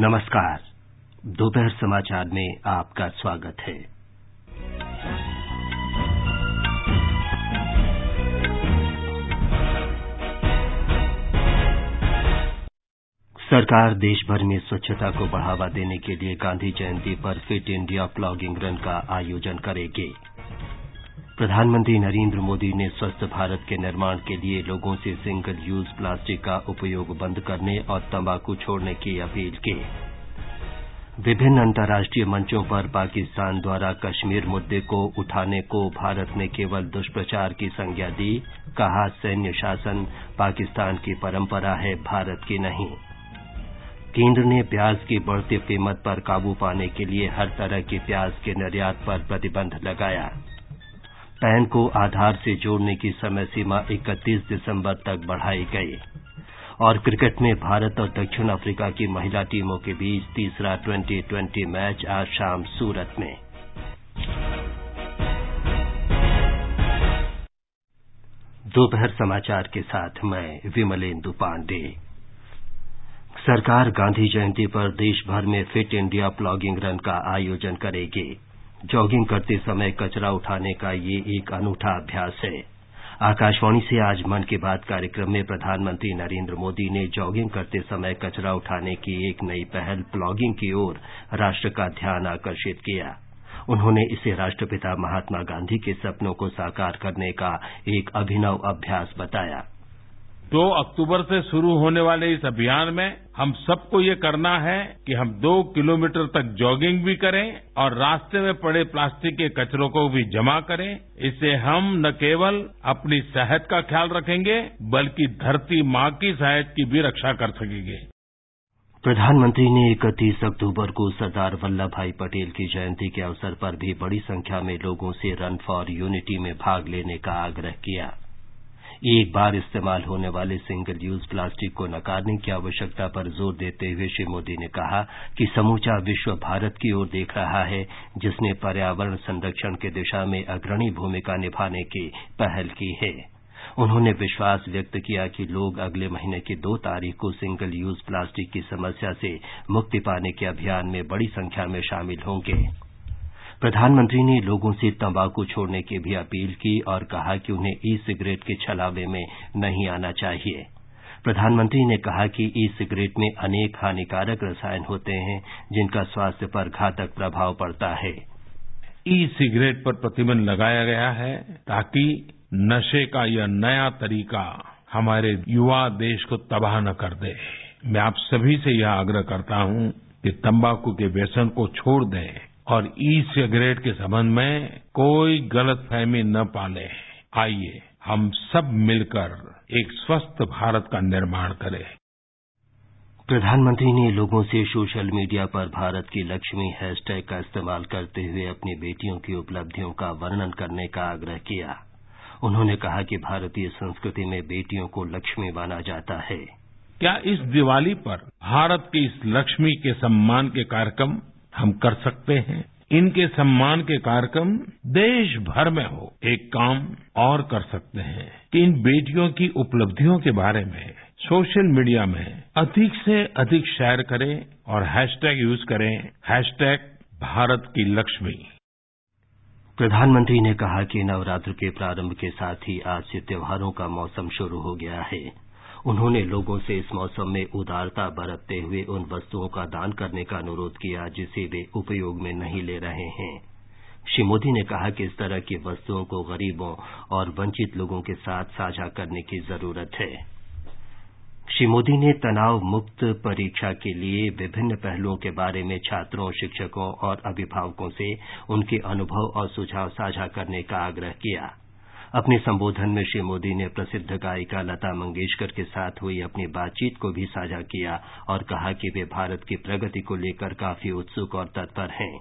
नमस्कार। दोपहर समाचार में आपका स्वागत है। सरकार देशभर में स्वच्छता को बढ़ावा देने के लिए गांधी जयंती पर फिट इंडिया प्लॉगिंग रन का आयोजन करेगी। प्रधानमंत्री नरेंद्र मोदी ने स्वस्थ भारत के निर्माण के लिए लोगों से सिंगल यूज़ प्लास्टिक का उपयोग बंद करने और तंबाकू छोड़ने की अपील की। विभिन्न अंतर्राष्ट्रीय मंचों पर पाकिस्तान द्वारा कश्मीर मुद्दे को उठाने को भारत ने केवल दुष्प्रचार की संज्ञा दी, कहा सैन्य शासन पाकिस्तान की परंपरा है, भारत की नहीं। केंद्र ने प्याज की बढ़ती कीमत पर काबू पाने के लिए हर तरह की प्याज के निर्यात पर प्रतिबंध लगाया। पैन को आधार से जोड़ने की समय सीमा 31 दिसंबर तक बढ़ाई गई। और क्रिकेट में भारत और दक्षिण अफ्रीका की महिला टीमों के बीच तीसरा ट्वेंटी ट्वेंटी मैच आज शाम सूरत में। दोपहर समाचार के साथ मैं विमलेंदु पांडे। सरकार गांधी जयंती पर देशभर में फिट इंडिया प्लॉगिंग रन का आयोजन करेगी। जॉगिंग करते समय कचरा उठाने का ये एक अनूठा अभ्यास है। आकाशवाणी से आज मन की बात कार्यक्रम में प्रधानमंत्री नरेंद्र मोदी ने जॉगिंग करते समय कचरा उठाने की एक नई पहल प्लॉगिंग की ओर राष्ट्र का ध्यान आकर्षित किया। उन्होंने इसे राष्ट्रपिता महात्मा गांधी के सपनों को साकार करने का एक अभिनव अभ्यास बताया। दो अक्टूबर से शुरू होने वाले इस अभियान में हम सबको ये करना है कि हम दो किलोमीटर तक जॉगिंग भी करें और रास्ते में पड़े प्लास्टिक के कचरों को भी जमा करें। इससे हम न केवल अपनी सेहत का ख्याल रखेंगे, बल्कि धरती माँ की सेहत की भी रक्षा कर सकेंगे। प्रधानमंत्री ने इकतीस अक्टूबर को सरदार वल्लभ भाई पटेल की जयंती के अवसर पर भी बड़ी संख्या में लोगों से रन फॉर यूनिटी में भाग लेने का आग्रह किया। एक बार इस्तेमाल होने वाले सिंगल यूज़ प्लास्टिक को नकारने की आवश्यकता पर ज़ोर देते हुए श्री मोदी ने कहा कि समूचा विश्व भारत की ओर देख रहा है, जिसने पर्यावरण संरक्षण की दिशा में अग्रणी भूमिका निभाने की पहल की है। उन्होंने विश्वास व्यक्त किया कि लोग अगले महीने की दो तारीख को सिंगल यूज़ प्लास्टिक की समस्या से मुक्ति पाने के अभियान में बड़ी संख्या में शामिल होंगे। प्रधानमंत्री ने लोगों से तंबाकू छोड़ने की भी अपील की और कहा कि उन्हें ई सिगरेट के छलावे में नहीं आना चाहिए। प्रधानमंत्री ने कहा कि ई सिगरेट में अनेक हानिकारक रसायन होते हैं, जिनका स्वास्थ्य पर घातक प्रभाव पड़ता है। ई सिगरेट पर प्रतिबंध लगाया गया है ताकि नशे का यह नया तरीका हमारे युवा देश को तबाह न कर दे। मैं आप सभी से यह आग्रह करता हूँ कि तंबाकू के व्यसन को छोड़ दें। और ई सिगरेट के संबंध में कोई गलतफहमी न पाले। आइए हम सब मिलकर एक स्वस्थ भारत का निर्माण करें। प्रधानमंत्री ने लोगों से सोशल मीडिया पर भारत की लक्ष्मी हैशटैग का इस्तेमाल करते हुए अपनी बेटियों की उपलब्धियों का वर्णन करने का आग्रह किया। उन्होंने कहा कि भारतीय संस्कृति में बेटियों को लक्ष्मी माना जाता है। क्या इस दिवाली पर भारत की इस लक्ष्मी के सम्मान के कार्यक्रम हम कर सकते हैं। इनके सम्मान के कार्यक्रम देश भर में हो। एक काम और कर सकते हैं कि इन बेटियों की उपलब्धियों के बारे में सोशल मीडिया में अधिक से अधिक शेयर करें और हैशटैग यूज़ करें। हैशटैग भारत की लक्ष्मी। प्रधानमंत्री ने कहा कि नवरात्र के प्रारंभ के साथ ही आज से त्योहारों का मौसम शुरू हो गया है। उन्होंने लोगों से इस मौसम में उदारता बरतते हुए उन वस्तुओं का दान करने का अनुरोध किया, जिसे वे उपयोग में नहीं ले रहे हैं। श्री मोदी ने कहा कि इस तरह की वस्तुओं को गरीबों और वंचित लोगों के साथ साझा करने की ज़रूरत है। श्री मोदी ने तनाव मुक्त परीक्षा के लिए विभिन्न पहलुओं के बारे में छात्रों, शिक्षकों और अभिभावकों से उनके अनुभव और सुझाव साझा करने का आग्रह किया। अपने संबोधन में श्री मोदी ने प्रसिद्ध गायिका लता मंगेशकर के साथ हुई अपनी बातचीत को भी साझा किया और कहा कि वे भारत की प्रगति को लेकर काफ़ी उत्सुक और तत्पर हैं।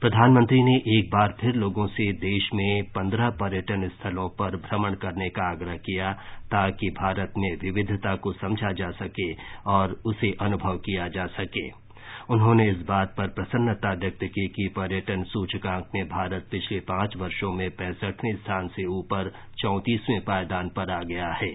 प्रधानमंत्री ने एक बार फिर लोगों से देश में पंद्रह पर्यटन स्थलों पर भ्रमण करने का आग्रह किया ताकि भारत में विविधता को समझा जा सके और उसे अनुभव किया जा सके। उन्होंने इस बात पर प्रसन्नता व्यक्त की कि पर्यटन सूचकांक में भारत पिछले पाँच वर्षो में पैंसठवें स्थान से ऊपर चौंतीसवें पायदान पर आ गया है।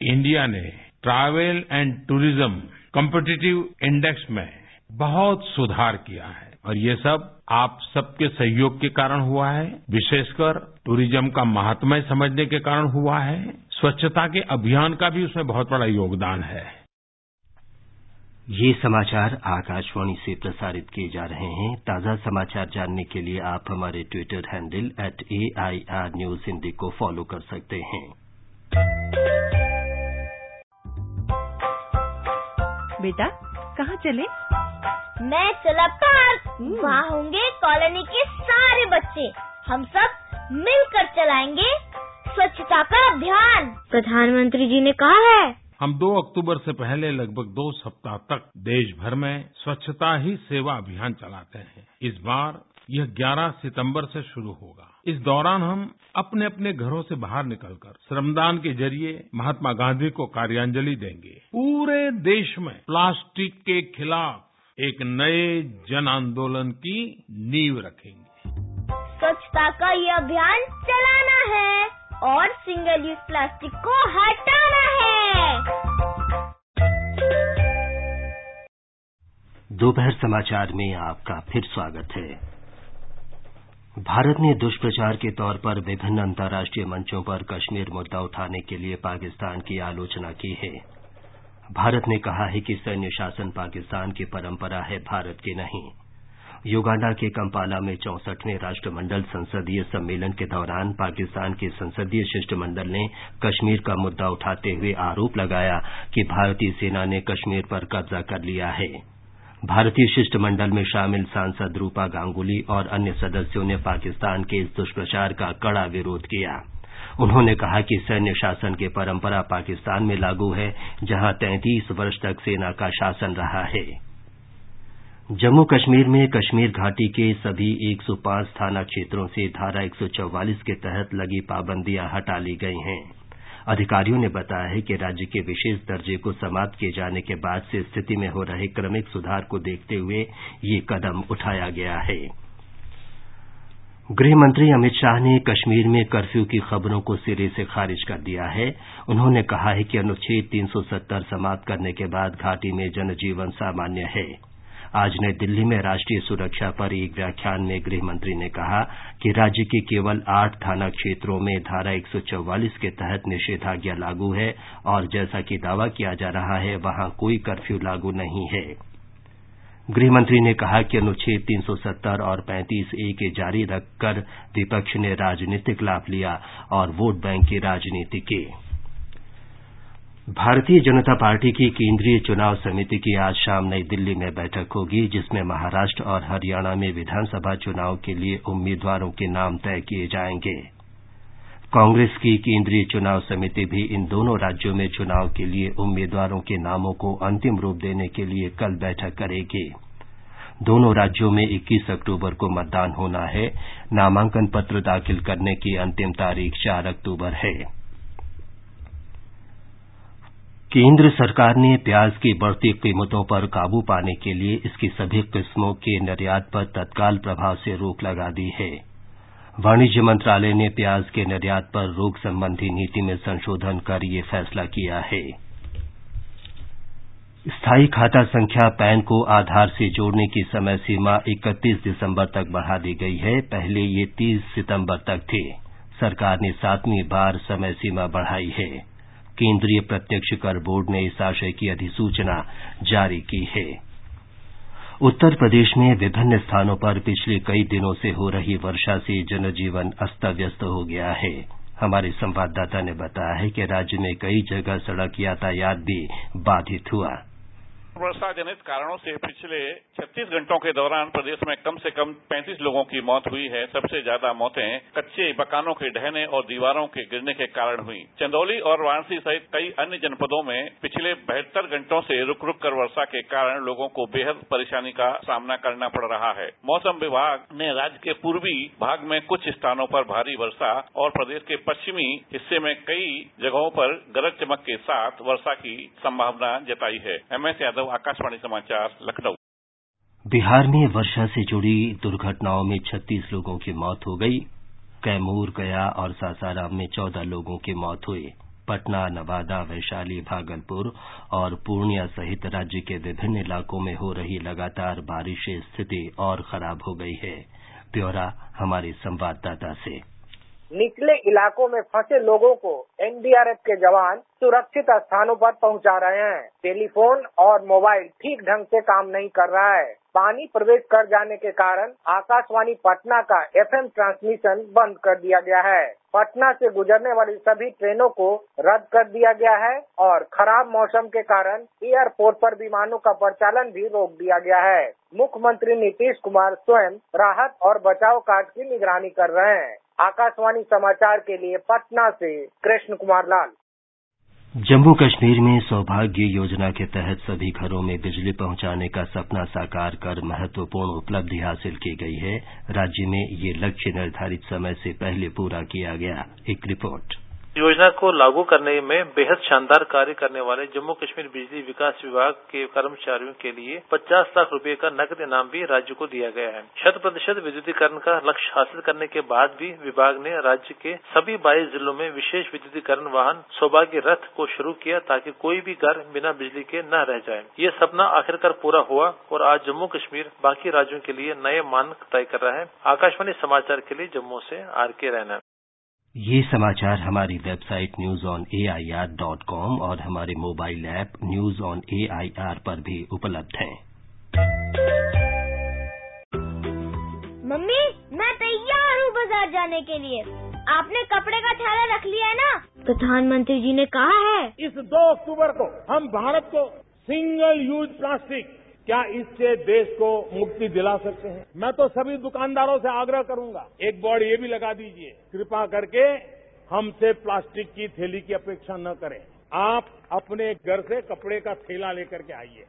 इंडिया ने travel and tourism competitive index में बहुत सुधार किया है। और ये सब आप सबके सहयोग के कारण हुआ है। विशेषकर टूरिज़्म का महात्म्य समझने के कारण हुआ है। स्वच्छता के अभियान का भी उसमें बहुत बड़ा योगदान है। ये समाचार आकाशवाणी से प्रसारित किए जा रहे हैं। ताज़ा समाचार जानने के लिए आप हमारे Twitter handle at A I R news Hindi को फॉलो कर सकते हैं। बेटा कहाँ चले? मैं चला पार्क। वहाँ होंगे कॉलोनी के सारे बच्चे। हम सब मिलकर चलाएँगे स्वच्छता का अभियान। प्रधानमंत्री जी ने कहा है हम 2 अक्टूबर से पहले लगभग दो सप्ताह तक देशभर में स्वच्छता ही सेवा अभियान चलाते हैं। इस बार यह 11 सितंबर से शुरू होगा। इस दौरान हम अपने अपने घरों से बाहर निकलकर श्रमदान के ज़रिए महात्मा गांधी को कार्यांजलि देंगे। पूरे देश में प्लास्टिक के खिलाफ एक नए जन आंदोलन की नींव रखेंगे। स्वच्छता का ये अभियान चलाना है। और सिंगल यूज़ प्लास्टिक को हटाना है। दोपहर समाचार में आपका फिर स्वागत है। भारत ने दुष्प्रचार के तौर पर विभिन्न अंतर्राष्ट्रीय मंचों पर कश्मीर मुद्दा उठाने के लिए पाकिस्तान की आलोचना की है। भारत ने कहा है कि सैन्य शासन पाकिस्तान की परंपरा है, भारत की नहीं। युगांडा के कंपाला में चौसठवें राष्ट्रमंडल संसदीय सम्मेलन के दौरान पाकिस्तान के संसदीय शिष्टमंडल ने कश्मीर का मुद्दा उठाते हुए आरोप लगाया कि भारतीय सेना ने कश्मीर पर कब्जा कर लिया है। भारतीय शिष्टमंडल में शामिल सांसद रूपा गांगुली और अन्य सदस्यों ने पाकिस्तान के इस दुष्प्रचार का कड़ा विरोध किया। उन्होंने कहा कि सैन्य शासन की परंपरा पाकिस्तान में लागू है, जहाँ तैंतीस वर्ष तक सेना का शासन रहा है। जम्मू कश्मीर में कश्मीर घाटी के सभी 105 थाना क्षेत्रों से धारा 144 के तहत लगी पाबंदियाँ हटा ली गई हैं। अधिकारियों ने बताया है कि राज्य के विशेष दर्जे को समाप्त किए जाने के बाद से स्थिति में हो रहे क्रमिक सुधार को देखते हुए ये कदम उठाया गया है। गृहमंत्री अमित शाह ने कश्मीर में कर्फ्यू की खबरों को सिरे से खारिज कर दिया है। उन्होंने कहा है कि अनुच्छेद 370 समाप्त करने के बाद घाटी में जनजीवन सामान्य है। आज नई दिल्ली में राष्ट्रीय सुरक्षा पर एक व्याख्यान में गृहमंत्री ने कहा कि राज्य के केवल आठ थाना क्षेत्रों में धारा 144 के तहत निषेधाज्ञा लागू है और जैसा कि दावा किया जा रहा है, वहाँ कोई कर्फ्यू लागू नहीं है। गृहमंत्री ने कहा कि अनुच्छेद 370 और 35 ए के जारी रखकर विपक्ष ने राजनीतिक लाभ लिया और वोट बैंक की राजनीति की। भारतीय जनता पार्टी की केंद्रीय चुनाव समिति की आज शाम नई दिल्ली में बैठक होगी, जिसमें महाराष्ट्र और हरियाणा में विधानसभा चुनाव के लिए उम्मीदवारों के नाम तय किए जाएँगे। कांग्रेस की केंद्रीय चुनाव समिति भी इन दोनों राज्यों में चुनाव के लिए उम्मीदवारों के नामों को अंतिम रूप देने के लिए कल बैठक करेगी। दोनों राज्यों में 21 अक्टूबर को मतदान होना है। नामांकन पत्र दाखिल करने की अंतिम तारीख 4 अक्टूबर है। केंद्र सरकार ने प्याज की बढ़ती कीमतों पर काबू पाने के लिए इसकी सभी किस्मों के निर्यात पर तत्काल प्रभाव से रोक लगा दी है। वाणिज्य मंत्रालय ने प्याज के निर्यात पर रोक संबंधी नीति में संशोधन कर यह फैसला किया है। स्थायी खाता संख्या पैन को आधार से जोड़ने की समय सीमा 31 दिसंबर तक बढ़ा दी गई है। पहले ये 30 सितंबर तक थी। सरकार ने सातवीं बार समय सीमा बढ़ाई है। केंद्रीय प्रत्यक्ष कर बोर्ड ने इस आशय की अधिसूचना जारी की है। उत्तर प्रदेश में विभिन्न स्थानों पर पिछले कई दिनों से हो रही वर्षा से जनजीवन अस्त व्यस्त हो गया है। हमारे संवाददाता ने बताया है कि राज्य में कई जगह सड़क यातायात भी बाधित हुआ। वर्षा जनित कारणों से पिछले 36 घंटों के दौरान प्रदेश में कम से कम 35 लोगों की मौत हुई है। सबसे ज़्यादा मौतें कच्चे मकानों के ढहने और दीवारों के गिरने के कारण हुई। चंदौली और वाराणसी सहित कई अन्य जनपदों में पिछले बहत्तर घंटों से रुक रुक कर वर्षा के कारण लोगों को बेहद परेशानी का सामना करना पड़ रहा है। मौसम विभाग ने राज्य के पूर्वी भाग में कुछ स्थानों पर भारी वर्षा और प्रदेश के पश्चिमी हिस्से में कई जगहों पर गरज चमक के साथ वर्षा की संभावना जताई है। एमएस यादव आकाशवाणी समाचार, लखनऊ। बिहार में वर्षा से जुड़ी दुर्घटनाओं में 36 लोगों की मौत हो गई। कैमूर, गया और सासाराम में 14 लोगों की मौत हुई। पटना, नवादा, वैशाली, भागलपुर और पूर्णिया सहित राज्य के विभिन्न इलाकों में हो रही लगातार बारिश से स्थिति और खराब हो गई है। ब्यौरा हमारे संवाददाता से। निचले इलाकों में फंसे लोगों को एनडीआरएफ के जवान सुरक्षित स्थानों पर पहुँचा रहे हैं। टेलीफोन और मोबाइल ठीक ढंग से काम नहीं कर रहा है। पानी प्रवेश कर जाने के कारण आकाशवाणी पटना का एफएम ट्रांसमिशन बंद कर दिया गया है। पटना से गुजरने वाली सभी ट्रेनों को रद्द कर दिया गया है और खराब मौसम के कारण एयरपोर्ट पर विमानों का परिचालन भी रोक दिया गया है। मुख्यमंत्री नीतीश कुमार स्वयं राहत और बचाव कार्य की निगरानी कर रहे हैं। आकाशवाणी समाचार के लिए पटना से कृष्ण कुमार लाल। जम्मू कश्मीर में सौभाग्य योजना के तहत सभी घरों में बिजली पहुँचाने का सपना साकार कर महत्वपूर्ण उपलब्धि हासिल की गई है। राज्य में ये लक्ष्य निर्धारित समय से पहले पूरा किया गया। एक रिपोर्ट। योजना को लागू करने में बेहद शानदार कार्य करने वाले जम्मू कश्मीर बिजली विकास विभाग के कर्मचारियों के लिए 50 लाख रुपए का नकद इनाम भी राज्य को दिया गया है। शत प्रतिशत विद्युतीकरण का लक्ष्य हासिल करने के बाद भी विभाग ने राज्य के सभी बाईस जिलों में विशेष विद्युतीकरण वाहन सौभाग्य रथ को शुरू किया ताकि कोई भी घर बिना बिजली के न रह जाए। ये सपना आखिरकार पूरा हुआ और आज जम्मू कश्मीर बाकी राज्यों के लिए नए मानक तय कर रहा है। आकाशवाणी समाचार के लिए जम्मू से आर के रैना। ये समाचार हमारी website news on A I R dot com और हमारे mobile app news on A I R पर भी उपलब्ध हैं। मम्मी मैं तैयार हूँ बाज़ार जाने के लिए। आपने कपड़े का थैला रख लिया है ना? प्रधानमंत्री जी ने कहा है। इस दो अक्टूबर को हम भारत को सिंगल यूज़ प्लास्टिक क्या इससे देश को मुक्ति दिला सकते हैं? मैं तो सभी दुकानदारों से आग्रह करूँगा, एक बोर्ड ये भी लगा दीजिए, कृपा करके हमसे प्लास्टिक की थैली की अपेक्षा न करें। आप अपने घर से कपड़े का थैला लेकर के आइए।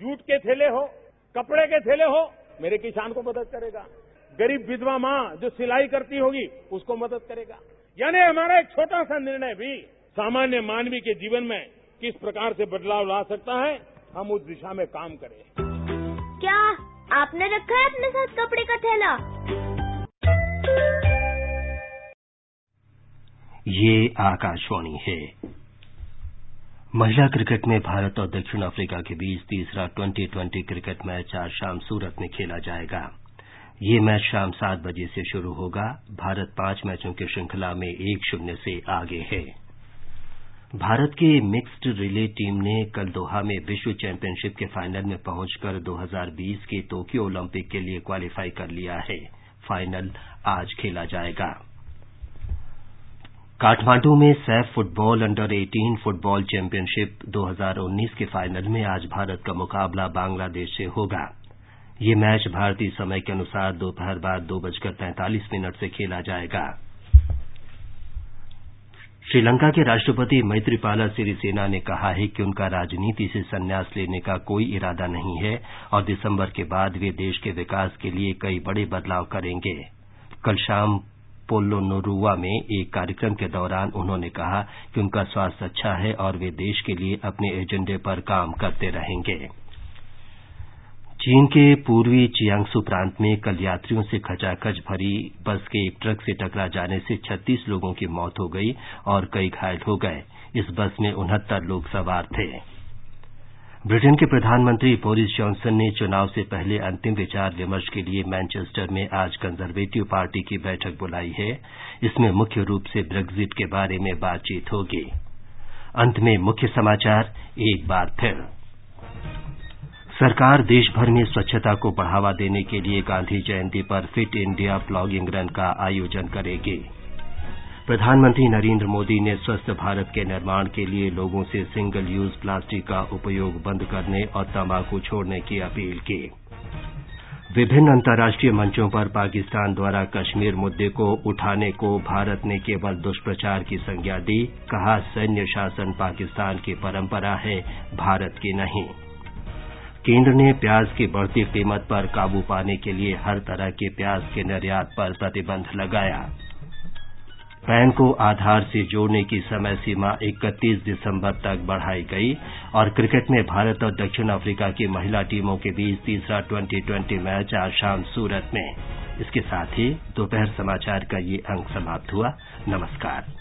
जूट के थैले हो, कपड़े के थैले हो, मेरे किसान को मदद करेगा। गरीब विधवा माँ जो सिलाई करती होगी, उसको मदद करेगा। यानी हमारा एक छोटा सा निर्णय भी सामान्य मानवीय के जीवन में किस प्रकार से बदलाव ला सकता है हम उस दिशा में काम करें। क्या आपने रखा है अपने साथ कपड़े का थैला? ये आकाशवाणी है। महिला क्रिकेट में भारत और दक्षिण अफ्रीका के बीच तीसरा ट्वेंटी ट्वेंटी क्रिकेट मैच आज शाम सूरत में खेला जाएगा। ये मैच शाम सात बजे से शुरू होगा। भारत पाँच मैचों की श्रृंखला में एक शून्य से आगे है। भारत की मिक्स्ड रिले टीम ने कल दोहा में विश्व चैंपियनशिप के फाइनल में पहुंचकर 2020 के तोक्यो ओलंपिक के लिए क्वालीफाई कर लिया है। फाइनल आज खेला जाएगा। काठमांडू में SAFF football under 18 football championship 2019 के फाइनल में आज भारत का मुकाबला बांग्लादेश से होगा। ये मैच भारतीय समय के अनुसार दोपहर बाद दो बजकर तैंतालीस मिनट से खेला जाएगा। श्रीलंका के राष्ट्रपति मैत्रीपाला सिरिसेना ने कहा है कि उनका राजनीति से संन्यास लेने का कोई इरादा नहीं है और दिसंबर के बाद वे देश के विकास के लिए कई बड़े बदलाव करेंगे। कल शाम पोलोनोरुआ में एक कार्यक्रम के दौरान उन्होंने कहा कि उनका स्वास्थ्य अच्छा है और वे देश के लिए अपने एजेंडे पर काम करते रहेंगे। चीन के पूर्वी चियांगसू प्रांत में कल यात्रियों से खचाखच भरी बस के एक ट्रक से टकरा जाने से छत्तीस लोगों की मौत हो गई और कई घायल हो गए। इस बस में उनहत्तर लोग सवार थे। ब्रिटेन के प्रधानमंत्री बोरिस जॉनसन ने चुनाव से पहले अंतिम विचार विमर्श के लिए मैनचेस्टर में आज कंजर्वेटिव पार्टी की बैठक बुलाई है। इसमें मुख्य रूप से ब्रेग्जिट के बारे में बातचीत होगी। सरकार देशभर में स्वच्छता को बढ़ावा देने के लिए गांधी जयंती पर फिट इंडिया प्लॉगिंग रन का आयोजन करेगी। प्रधानमंत्री नरेंद्र मोदी ने स्वस्थ भारत के निर्माण के लिए लोगों से सिंगल यूज़ प्लास्टिक का उपयोग बंद करने और तंबाकू छोड़ने की अपील की। विभिन्न अंतर्राष्ट्रीय मंचों पर पाकिस्तान द्वारा कश्मीर मुद्दे को उठाने को भारत ने केवल दुष्प्रचार की संज्ञा दी, कहा सैन्य शासन पाकिस्तान की परंपरा है, भारत की नहीं। केंद्र ने प्याज की बढ़ती कीमत पर काबू पाने के लिए हर तरह के प्याज के निर्यात पर प्रतिबंध लगाया। पैन को आधार से जोड़ने की समय सीमा 31 दिसंबर तक बढ़ाई गई और क्रिकेट में भारत और दक्षिण अफ्रीका की महिला टीमों के बीच तीसरा ट्वेंटी ट्वेंटी मैच आज शाम सूरत में। इसके साथ ही दोपहर समाचार का ये अंक समाप्त हुआ। नमस्कार।